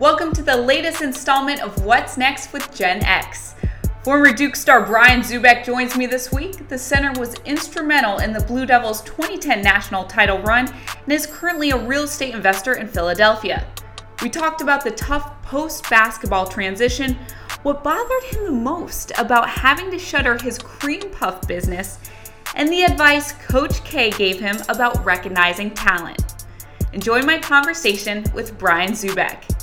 Welcome to the latest installment of What's Next with Gen X. Former Duke star Brian Zoubek joins me this week. The center was instrumental in the Blue Devils' 2010 national title run and is currently a real estate investor in Philadelphia. We talked about the tough post basketball transition, what bothered him the most about having to shutter his cream puff business, and the advice Coach K gave him about recognizing talent. Enjoy my conversation with Brian Zoubek.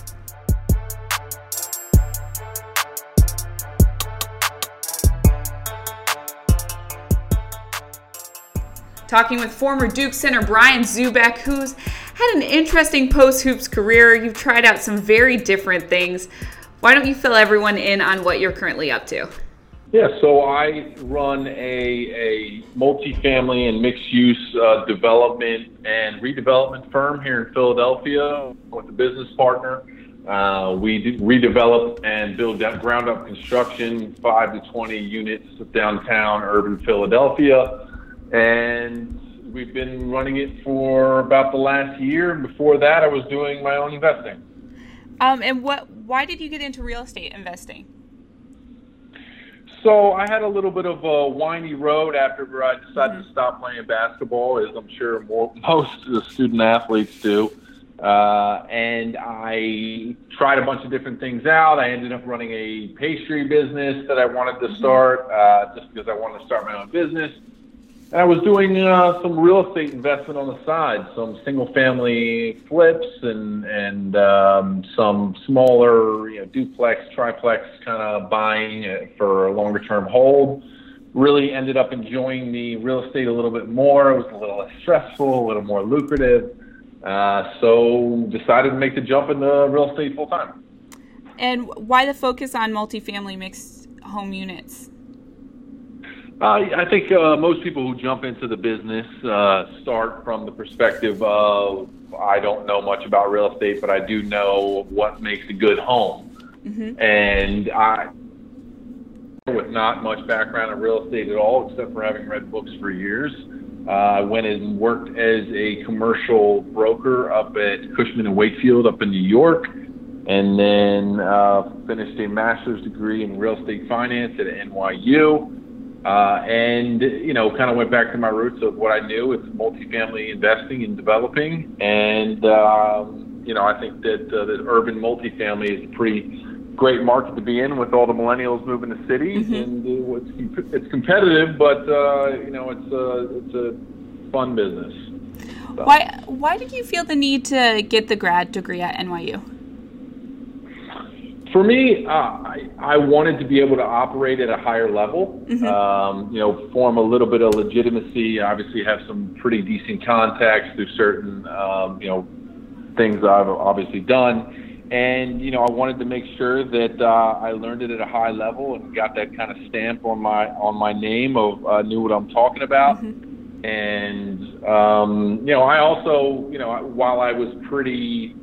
Talking with former Duke center Brian Zoubek, who's had an interesting post hoops career. You've tried out some very different things. Why don't you fill everyone in on what you're currently up to? Yeah, so I run a, a multifamily and mixed use uh, development and redevelopment firm here in Philadelphia with a business partner. Uh, we redevelop and build ground up construction, five to 20 units downtown urban Philadelphia and we've been running it for about the last year. And before that, I was doing my own investing. Um, and what? Why did you get into real estate investing? So I had a little bit of a whiny road after I decided mm-hmm. to stop playing basketball, as I'm sure more, most of the student athletes do. Uh, and I tried a bunch of different things out. I ended up running a pastry business that I wanted to mm-hmm. start uh, just because I wanted to start my own business. And I was doing uh, some real estate investment on the side, some single family flips and and um, some smaller you know, duplex, triplex kind of buying for a longer term hold. Really ended up enjoying the real estate a little bit more. It was a little less stressful, a little more lucrative. Uh, so decided to make the jump into real estate full time. And why the focus on multifamily mixed home units? Uh, I think uh, most people who jump into the business uh, start from the perspective of I don't know much about real estate, but I do know what makes a good home. Mm-hmm. And I, with not much background in real estate at all, except for having read books for years, uh, I went and worked as a commercial broker up at Cushman and Wakefield up in New York, and then uh, finished a master's degree in real estate finance at NYU uh, and you know, kind of went back to my roots of what I knew. It's multifamily investing and developing, and um, you know, I think that uh, the urban multifamily is a pretty great market to be in with all the millennials moving to cities, mm-hmm. and uh, it's, it's competitive, but uh, you know, it's a uh, it's a fun business. So. Why why did you feel the need to get the grad degree at NYU? For me, uh, I, I wanted to be able to operate at a higher level. Mm-hmm. Um, you know, form a little bit of legitimacy. Obviously, have some pretty decent contacts through certain, um, you know, things I've obviously done. And you know, I wanted to make sure that uh, I learned it at a high level and got that kind of stamp on my on my name of uh, knew what I'm talking about. Mm-hmm. And um, you know, I also, you know, while I was pretty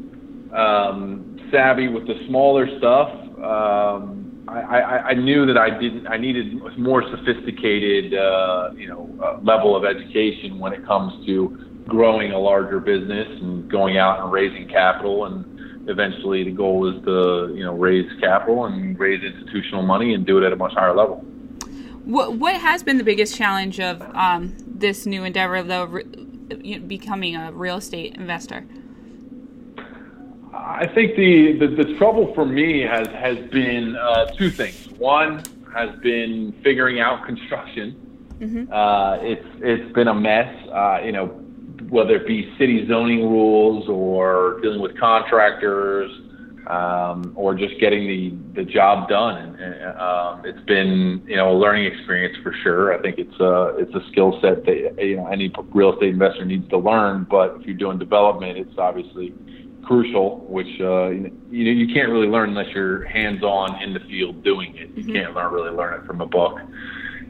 um, savvy with the smaller stuff. Um, I, I, I knew that I didn't. I needed more sophisticated, uh, you know, uh, level of education when it comes to growing a larger business and going out and raising capital. And eventually, the goal is to, you know, raise capital and raise institutional money and do it at a much higher level. What What has been the biggest challenge of um, this new endeavor, though, re- becoming a real estate investor? I think the, the, the trouble for me has has been uh, two things. One has been figuring out construction. Mm-hmm. Uh, it's it's been a mess. Uh, you know, whether it be city zoning rules or dealing with contractors um, or just getting the, the job done. And, um, it's been you know a learning experience for sure. I think it's a it's a skill set that you know any real estate investor needs to learn. But if you're doing development, it's obviously crucial, which uh, you know you can't really learn unless you're hands-on in the field doing it. You mm-hmm. can't learn really learn it from a book.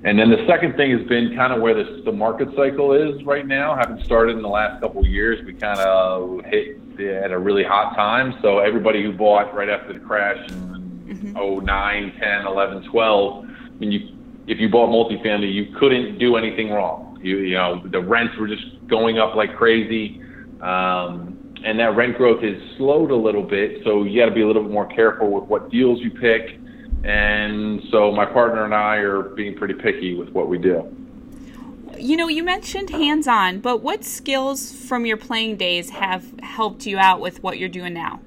And then the second thing has been kind of where the, the market cycle is right now. Having started in the last couple of years, we kind of hit at a really hot time. So everybody who bought right after the crash in mm-hmm. 09, 10, 11, 12, I mean, you, if you bought multifamily, you couldn't do anything wrong. You, you know, the rents were just going up like crazy. Um, and that rent growth has slowed a little bit. So you got to be a little bit more careful with what deals you pick. And so my partner and I are being pretty picky with what we do. You know, you mentioned hands on, but what skills from your playing days have helped you out with what you're doing now?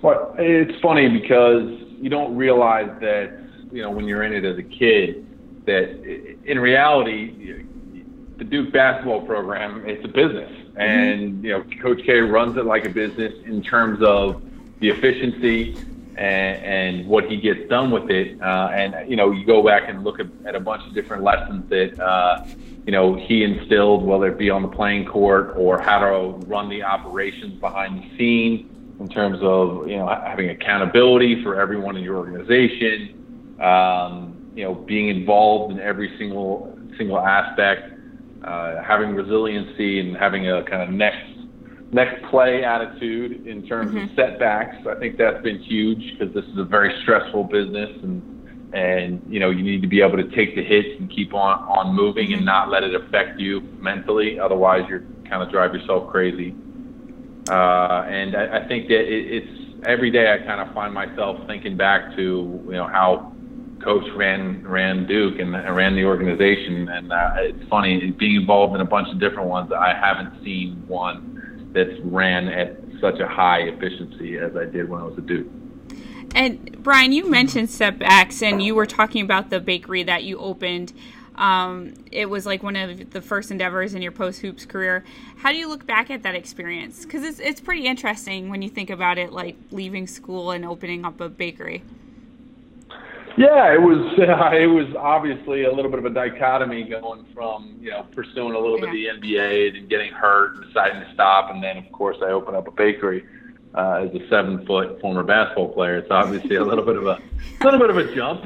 Well, it's funny because you don't realize that, you know, when you're in it as a kid, that in reality, the Duke basketball program, it's a business. Mm-hmm. And, you know, Coach K runs it like a business in terms of the efficiency and, and what he gets done with it. Uh, and, you know, you go back and look at, at a bunch of different lessons that, uh, you know, he instilled, whether it be on the playing court or how to run the operations behind the scene in terms of, you know, having accountability for everyone in your organization, um, you know, being involved in every single, single aspect, uh, having resiliency and having a kind of next next play attitude in terms mm-hmm. of setbacks. I think that's been huge because this is a very stressful business and and you know you need to be able to take the hits and keep on on moving and mm-hmm. not let it affect you mentally. Otherwise, you're kind of drive yourself crazy. Uh, and I, I think that it, it's every day I kind of find myself thinking back to you know how coach ran ran Duke and, ran the organization, and uh, it's funny being involved in a bunch of different ones. I haven't seen one that's ran at such a high efficiency as I did when I was a Duke. And Brian, you mentioned setbacks, and you were talking about the bakery that you opened. Um, it was like one of the first endeavors in your post hoops career. How do you look back at that experience? Because it's it's pretty interesting when you think about it, like leaving school and opening up a bakery. Yeah, it was. Uh, it was obviously a little bit of a dichotomy going from you know pursuing a little yeah. bit of the NBA and getting hurt and deciding to stop, and then of course I opened up a bakery uh, as a seven foot former basketball player. It's obviously a little bit of a little bit of a jump.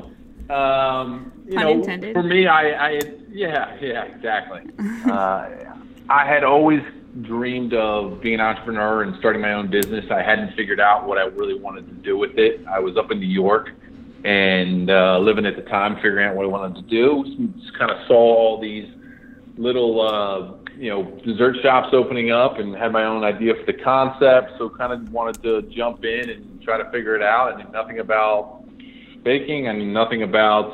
Um, you know, for me, I, I yeah, yeah, exactly. uh, I had always dreamed of being an entrepreneur and starting my own business. I hadn't figured out what I really wanted to do with it. I was up in New York and uh, living at the time, figuring out what I wanted to do. Just kind of saw all these little, uh, you know, dessert shops opening up, and had my own idea for the concept. So kind of wanted to jump in and try to figure it out. I knew nothing about baking. I knew nothing about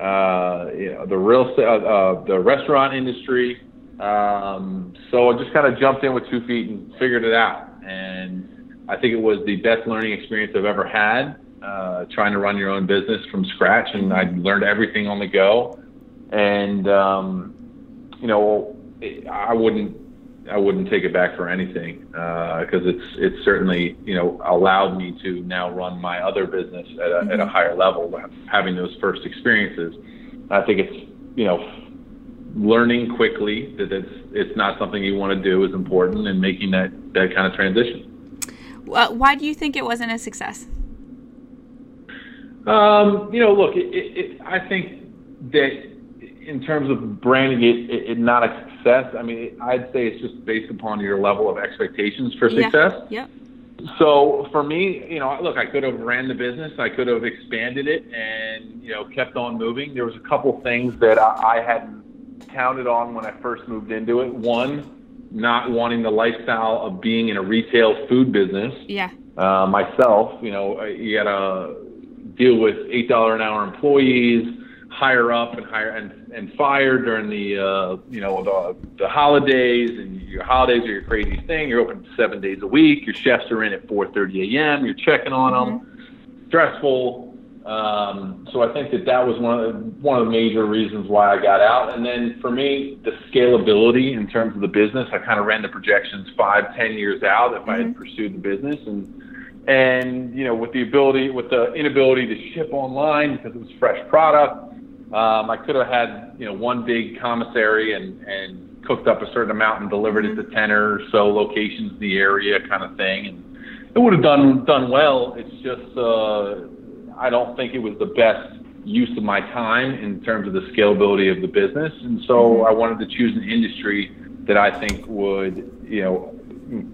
uh, you know the real uh, uh, the restaurant industry. Um, so I just kind of jumped in with two feet and figured it out. And I think it was the best learning experience I've ever had uh, trying to run your own business from scratch, and I learned everything on the go. And um, you know, I wouldn't I wouldn't take it back for anything because uh, it's it's certainly you know allowed me to now run my other business at a, mm-hmm. at a mm-hmm. higher level. Having those first experiences, I think it's you know learning quickly that it's it's not something you want to do is important, and making that that kind of transition. Well, why do you think it wasn't a success? Um, you know, look, it, it, it, I think that in terms of branding it, it, not a success. I mean, I'd say it's just based upon your level of expectations for success. Yeah. Yep. So for me, you know, look, I could have ran the business, I could have expanded it, and you know, kept on moving. There was a couple things that I, I hadn't counted on when I first moved into it. One, not wanting the lifestyle of being in a retail food business. Yeah. Uh, myself, you know, you gotta deal with eight dollar an hour employees, hire up and hire and, and fire during the uh, you know the, the holidays and your holidays are your crazy thing. You're open seven days a week. Your chefs are in at 4:30 a.m. You're checking on them. Mm-hmm. Stressful. Um, so I think that that was one of the, one of the major reasons why I got out. And then for me, the scalability in terms of the business, I kind of ran the projections five, ten years out if mm-hmm. I had mm-hmm. pursued the business and and you know with the ability with the inability to ship online because it was fresh product um, i could have had you know one big commissary and and cooked up a certain amount and delivered it to mm-hmm. 10 or so locations in the area kind of thing and it would have done done well it's just uh, i don't think it was the best use of my time in terms of the scalability of the business and so mm-hmm. i wanted to choose an industry that i think would you know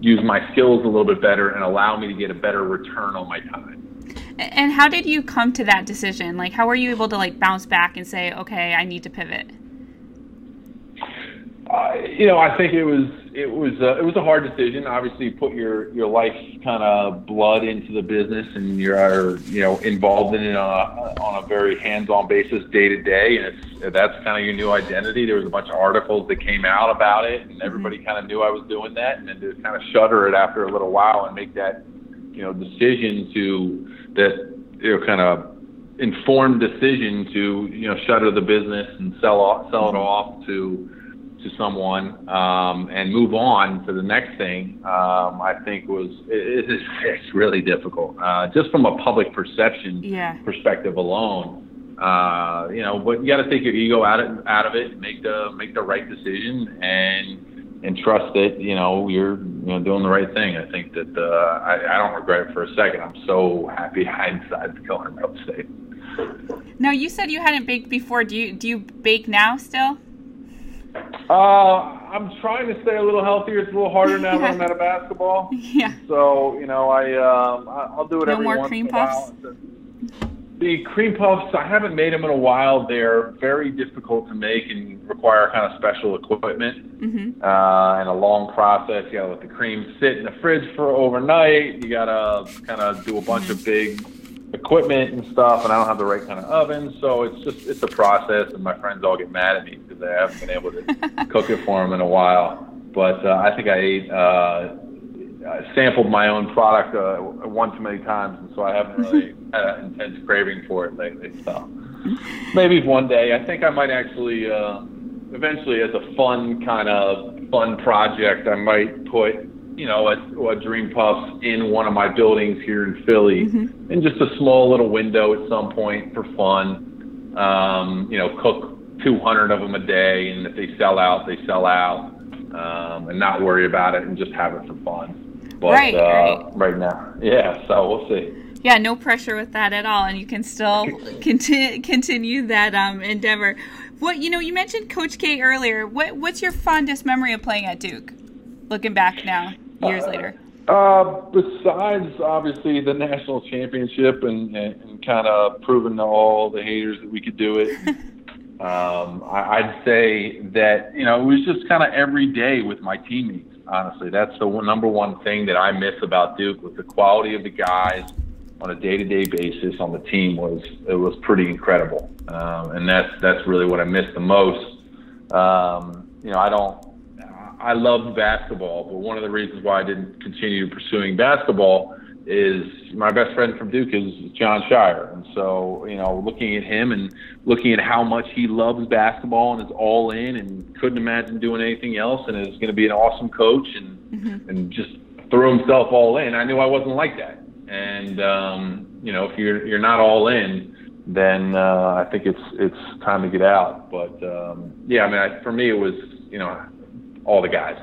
use my skills a little bit better and allow me to get a better return on my time. And how did you come to that decision? Like, how were you able to like bounce back and say, okay, I need to pivot? Uh, you know, I think it was it was uh, it was a hard decision. Obviously, you put your your life kind of blood into the business, and you're you know involved in it on a, on a very hands-on basis, day to day, and it's that's kind of your new identity. There was a bunch of articles that came out about it, and everybody kind of knew I was doing that, and then to kind of shutter it after a little while and make that you know decision to that you know kind of informed decision to you know shutter the business and sell off, sell it off to to someone um, and move on to the next thing, um, I think was it, it's, it's really difficult. Uh, just from a public perception yeah. perspective alone, uh, you know. But you got to take your ego out of out of it, make the make the right decision, and and trust that you know you're you know doing the right thing. I think that uh, I, I don't regret it for a second. I'm so happy I decided to go in real estate. Now you said you hadn't baked before. Do you do you bake now still? Uh, I'm trying to stay a little healthier. It's a little harder now that I'm out of basketball. Yeah. So you know, I um, I'll do it no every more once cream in a while. puffs? The cream puffs, I haven't made them in a while. They're very difficult to make and require kind of special equipment Mm-hmm. uh, and a long process. You gotta let the cream sit in the fridge for overnight. You gotta kind of do a bunch of big equipment and stuff, and I don't have the right kind of oven, so it's just it's a process. And my friends all get mad at me because I haven't been able to cook it for them in a while. But uh, I think I ate. Uh, I sampled my own product uh, one too many times, and so I haven't really had an intense craving for it lately. So maybe one day. I think I might actually, uh, eventually, as a fun kind of fun project, I might put, you know, a, a Dream Puffs in one of my buildings here in Philly, Mm-hmm. in just a small little window at some point for fun. Um, you know, cook 200 of them a day, and if they sell out, they sell out, um, and not worry about it, and just have it for fun. But Right, uh, right. right now, yeah. So we'll see. Yeah, no pressure with that at all, and you can still continue continue that um, endeavor. What you know, you mentioned Coach K earlier. What what's your fondest memory of playing at Duke? Looking back now, years Uh, later. Uh, besides obviously the national championship and, and, and kind of proving to all the haters that we could do it, um, I, I'd say that you know it was just kind of every day with my teammates. Honestly, that's the one, number one thing that I miss about Duke was the quality of the guys on a day-to-day basis on the team was it was pretty incredible, um, and that's that's really what I miss the most. Um, you know, I don't. I loved basketball, but one of the reasons why I didn't continue pursuing basketball is my best friend from Duke is Jon Scheyer, and so you know, looking at him and looking at how much he loves basketball and is all in and couldn't imagine doing anything else, and is going to be an awesome coach and and just threw himself all in. I knew I wasn't like that, and um, you know, if you're you're not all in, then uh, I think it's it's time to get out. But um, yeah, I mean, I, for me, it was you know all the guys.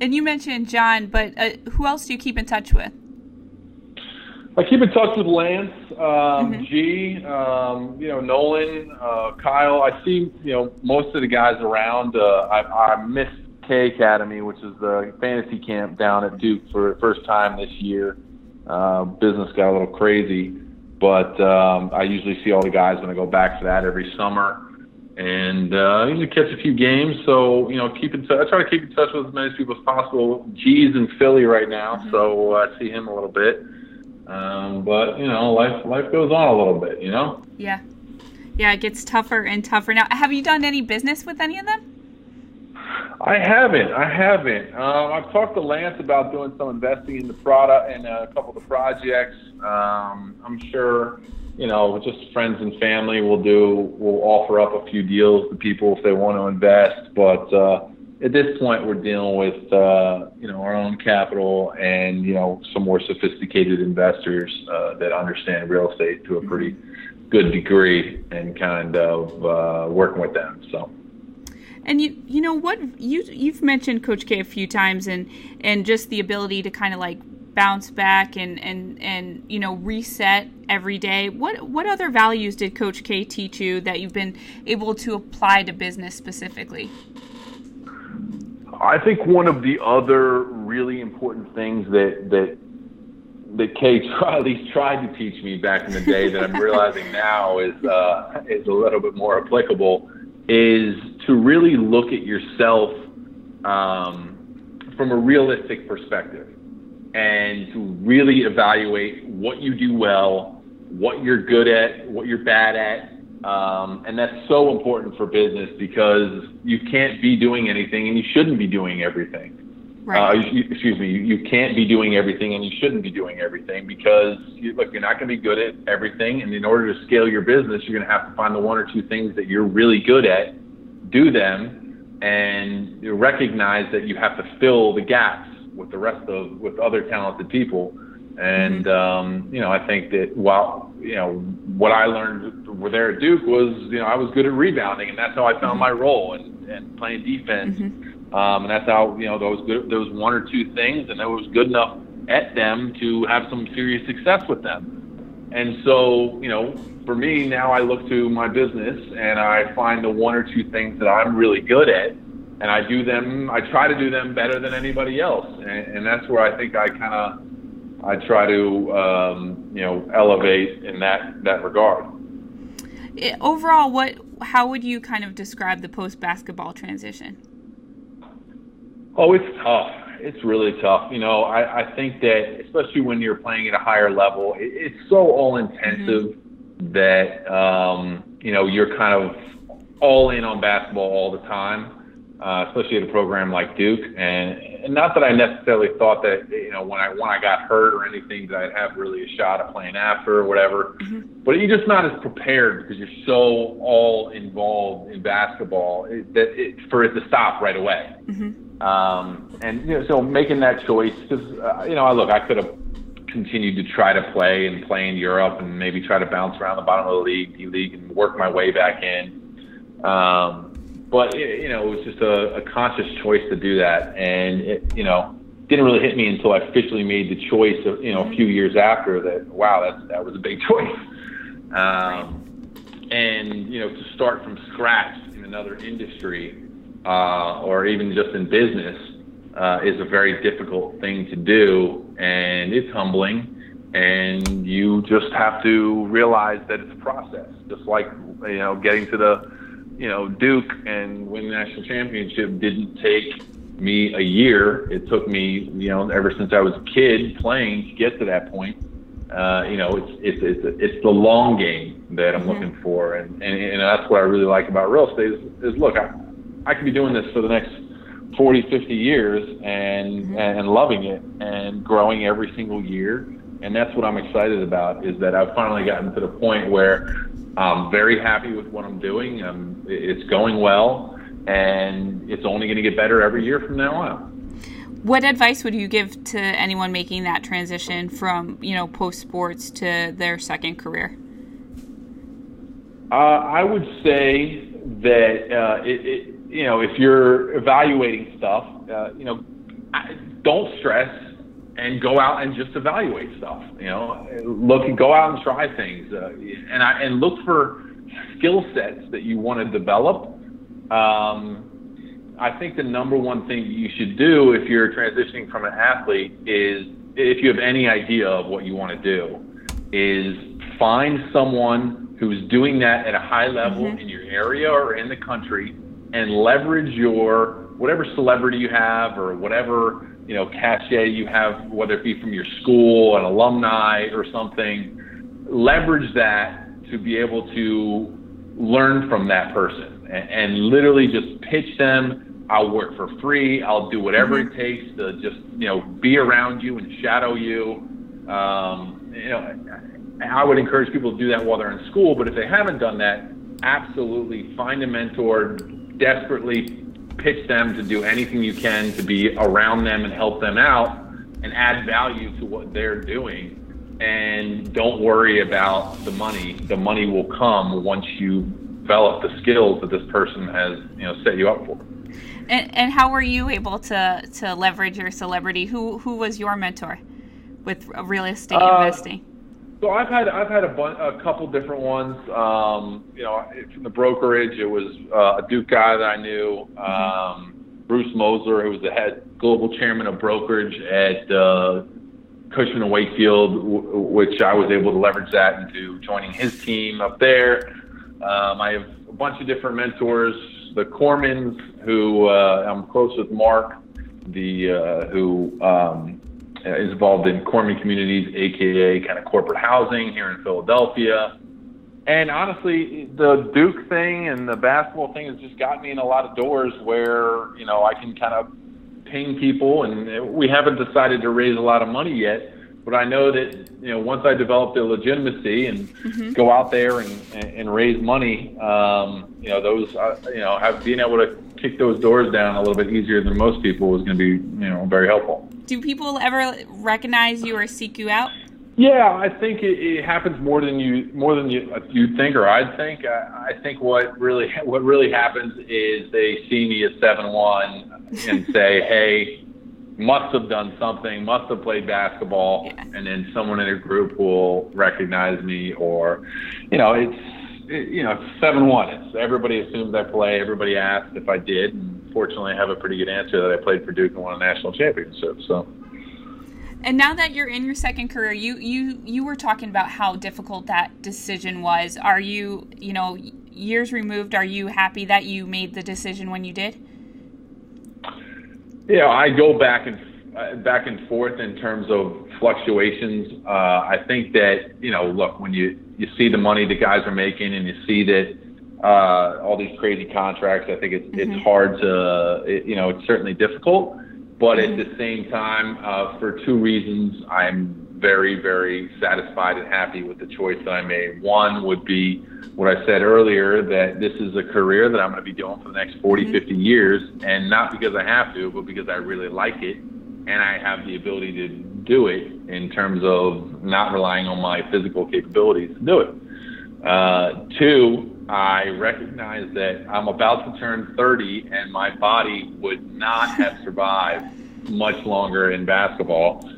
And you mentioned John, but uh, who else do you keep in touch with? I keep in touch with Lance, um, G, um, you know, Nolan, uh, Kyle. I see, you know, most of the guys around. Uh, I, I missed K Academy, which is the fantasy camp down at Duke for the first time this year. Uh, business got a little crazy, but um, I usually see all the guys when I go back for that every summer. And uh, I usually catch a few games, so you know, keep in touch. I try to keep in touch with as many people as possible. G's in Philly right now, so uh, I see him a little bit. Um, but you know, life life goes on a little bit, you know. Yeah, yeah, it gets tougher and tougher now. Have you done any business with any of them? I haven't. I haven't. Um, I've talked to Lance about doing some investing in the product and a couple of the projects. Um, I'm sure, you know, just friends and family will do. We'll offer up a few deals to people if they want to invest. But uh, at this point, we're dealing with, uh, you know, our own capital and you know some more sophisticated investors uh, that understand real estate to a pretty good degree and kind of uh, working with them. So. And you you know what you you've mentioned Coach K a few times and and just the ability to kind of like bounce back and and and you know reset every day. What what other values did Coach K teach you that you've been able to apply to business specifically? I think one of the other really important things that that that K tried, at least tried to teach me back in the day that I'm realizing now is uh, is a little bit more applicable is to really look at yourself um, from a realistic perspective and to really evaluate what you do well, what you're good at, what you're bad at. Um, and that's so important for business because you can't be doing anything and you shouldn't be doing everything. Right. Uh, you, excuse me, you, you can't be doing everything and you shouldn't be doing everything because you, look, you're not going to be good at everything. And in order to scale your business, you're going to have to find the one or two things that you're really good at, do them, and recognize that you have to fill the gaps with the rest of with other talented people. And mm-hmm. um, you know, I think that while you know what I learned there at Duke was you know I was good at rebounding, and that's how I found mm-hmm. my role and, and playing defense. Mm-hmm. Um, and that's how you know those good those one or two things, and I was good enough at them to have some serious success with them. And so, you know, for me now, I look to my business and I find the one or two things that I'm really good at and I do them. I try to do them better than anybody else, and, and that's where I think I kind of I try to um, you know elevate in that that regard. It, overall, what how would you kind of describe the post basketball transition? Oh, it's tough. It's really tough. You know, I, I think that especially when you're playing at a higher level, it, it's so all intensive mm-hmm. that um, you know you're kind of all in on basketball all the time uh, especially at a program like Duke. And, and not that I necessarily thought that you know when I when I got hurt or anything that I'd have really a shot at playing after or whatever. Mm-hmm. But you're just not as prepared because you're so all involved in basketball that it, for it to stop right away. Mm-hmm. Um, and you know, so making that choice because uh, you know, I look, I could have continued to try to play and play in Europe and maybe try to bounce around the bottom of the league, D league, and work my way back in. Um, but it, you know, it was just a, a conscious choice to do that, and it, you know, didn't really hit me until I officially made the choice. Of, you know, a few years after that. Wow, that that was a big choice. Um, and you know, to start from scratch in another industry, uh, or even just in business, uh, is a very difficult thing to do, and it's humbling. And you just have to realize that it's a process, just like you know, getting to the you know, Duke and win the national championship didn't take me a year. It took me, you know, ever since I was a kid playing to get to that point. Uh, you know, it's it's it's it's the long game that I'm mm-hmm. looking for, and, and and that's what I really like about real estate is, is look, I I could be doing this for the next 40, 50 years and mm-hmm. and loving it and growing every single year, and that's what I'm excited about. Is that I've finally gotten to the point where I'm very happy with what I'm doing. Um, it's going well, and it's only going to get better every year from now on. What advice would you give to anyone making that transition from you know post sports to their second career? Uh, I would say that uh, it, it, you know if you're evaluating stuff, uh, you know, don't stress and go out and just evaluate stuff. You know, look go out and try things, uh, and I and look for skill sets that you want to develop. Um, I think the number one thing you should do if you're transitioning from an athlete is, if you have any idea of what you want to do, is find someone who's doing that at a high level mm-hmm. in your area or in the country, and leverage your whatever celebrity you have or whatever you know, cachet you have, whether it be from your school, an alumni, or something, leverage that to be able to learn from that person and, and literally just pitch them. I'll work for free. I'll do whatever mm-hmm. it takes to just, you know, be around you and shadow you. Um, you know, I would encourage people to do that while they're in school, but if they haven't done that, absolutely find a mentor, desperately pitch them to do anything you can to be around them and help them out and add value to what they're doing. And don't worry about the money. The money will come once you develop the skills that this person has, you know, set you up for. And, and how were you able to to leverage your celebrity? Who who was your mentor with real estate uh, investing? So I've had I've had a, a couple different ones. Um, you know, from the brokerage, it was uh, a Duke guy that I knew, um, Bruce Mosler, who was the head global chairman of brokerage at uh, Cushman and Wakefield, w- which I was able to leverage that into joining his team up there. Um, I have a bunch of different mentors. The Kormans, who uh, I'm close with, Mark, the uh, who um, is involved in Korman Communities, aka kind of corporate housing here in Philadelphia. And honestly, the Duke thing and the basketball thing has just got me in a lot of doors where you know I can kind of ping people, and we haven't decided to raise a lot of money yet. But I know that you know once I develop the legitimacy and mm-hmm. go out there and, and raise money, um, you know those uh, you know have being able to kick those doors down a little bit easier than most people was going to be you know very helpful. Do people ever recognize you or seek you out? Yeah, I think it, it happens more than you more than you you think or I'd think. I, I think what really what really happens is they see me at seven one and say, "Hey, must have done something, must have played basketball," yeah. and then someone in a group will recognize me, or you know, it's it, you know seven one. It's everybody assumes I play. Everybody asks if I did, and fortunately, I have a pretty good answer that I played for Duke and won a national championship. So. And now that you're in your second career, you you you were talking about how difficult that decision was. Are you, you know, years removed, are you happy that you made the decision when you did? Yeah, I go back and uh, back and forth in terms of fluctuations. Uh, I think that you know, look, when you you see the money the guys are making, and you see that uh, all these crazy contracts, I think it's mm-hmm. it's hard to, it, you know, it's certainly difficult. But at the same time, uh, for two reasons, I'm very, very satisfied and happy with the choice that I made. One would be what I said earlier that this is a career that I'm going to be doing for the next 40, mm-hmm. 50 years, and not because I have to, but because I really like it and I have the ability to do it in terms of not relying on my physical capabilities to do it. Uh, two, I recognize that I'm about to turn 30 and my body would not have survived much longer in basketball.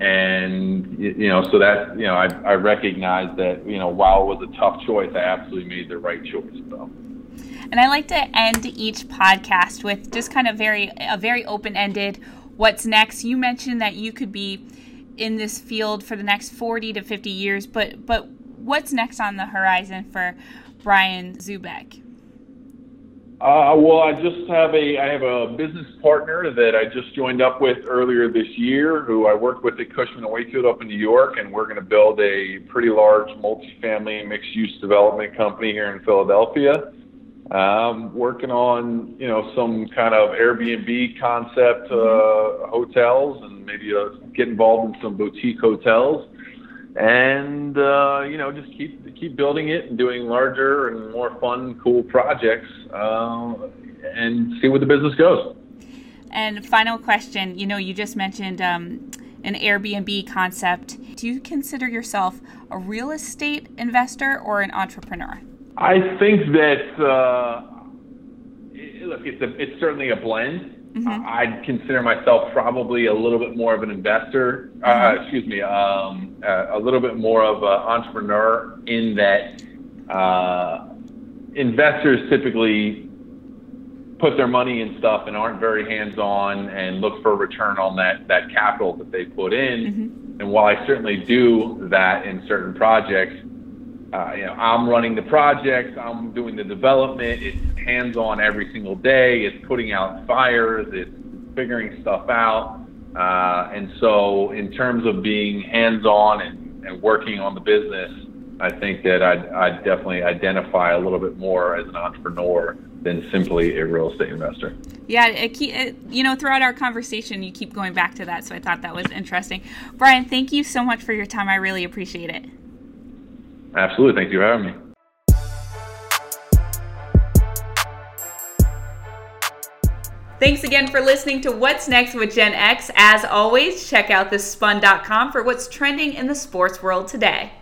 And, you know, so that, you know, I, I recognize that, you know, while it was a tough choice, I absolutely made the right choice. So. And I like to end each podcast with just kind of very, a very open ended what's next. You mentioned that you could be in this field for the next 40 to 50 years, but, but what's next on the horizon for Brian Zoubek? Uh, well, I just have a I have a business partner that I just joined up with earlier this year, who I worked with at Cushman and Wakefield up in New York, and we're going to build a pretty large multifamily mixed-use development company here in Philadelphia. Um, working on you know some kind of Airbnb concept uh, hotels, and maybe uh, get involved in some boutique hotels and uh, know just keep keep building it and doing larger and more fun, cool projects, uh, and see where the business goes. And final question, you know, you just mentioned um, an Airbnb concept. Do you consider yourself a real estate investor or an entrepreneur? I think that uh, look, it's a, it's certainly a blend. Mm-hmm. I'd consider myself probably a little bit more of an investor. Uh, mm-hmm. Uh, excuse me, um, uh, a little bit more of an entrepreneur in that uh, investors typically put their money in stuff and aren't very hands-on and look for a return on that that capital that they put in. Mm-hmm. And while I certainly do that in certain projects, uh, you know, I'm running the projects, I'm doing the development. It's hands on every single day. It's putting out fires. It's figuring stuff out. Uh, and so, in terms of being hands on and, and working on the business, I think that I'd, I'd definitely identify a little bit more as an entrepreneur than simply a real estate investor. Yeah, it, it, you know, throughout our conversation, you keep going back to that, so I thought that was interesting. Brian, thank you so much for your time. I really appreciate it. Absolutely. Thank you for having me. Thanks again for listening to What's Next with Gen X. As always, check out thespun.com for what's trending in the sports world today.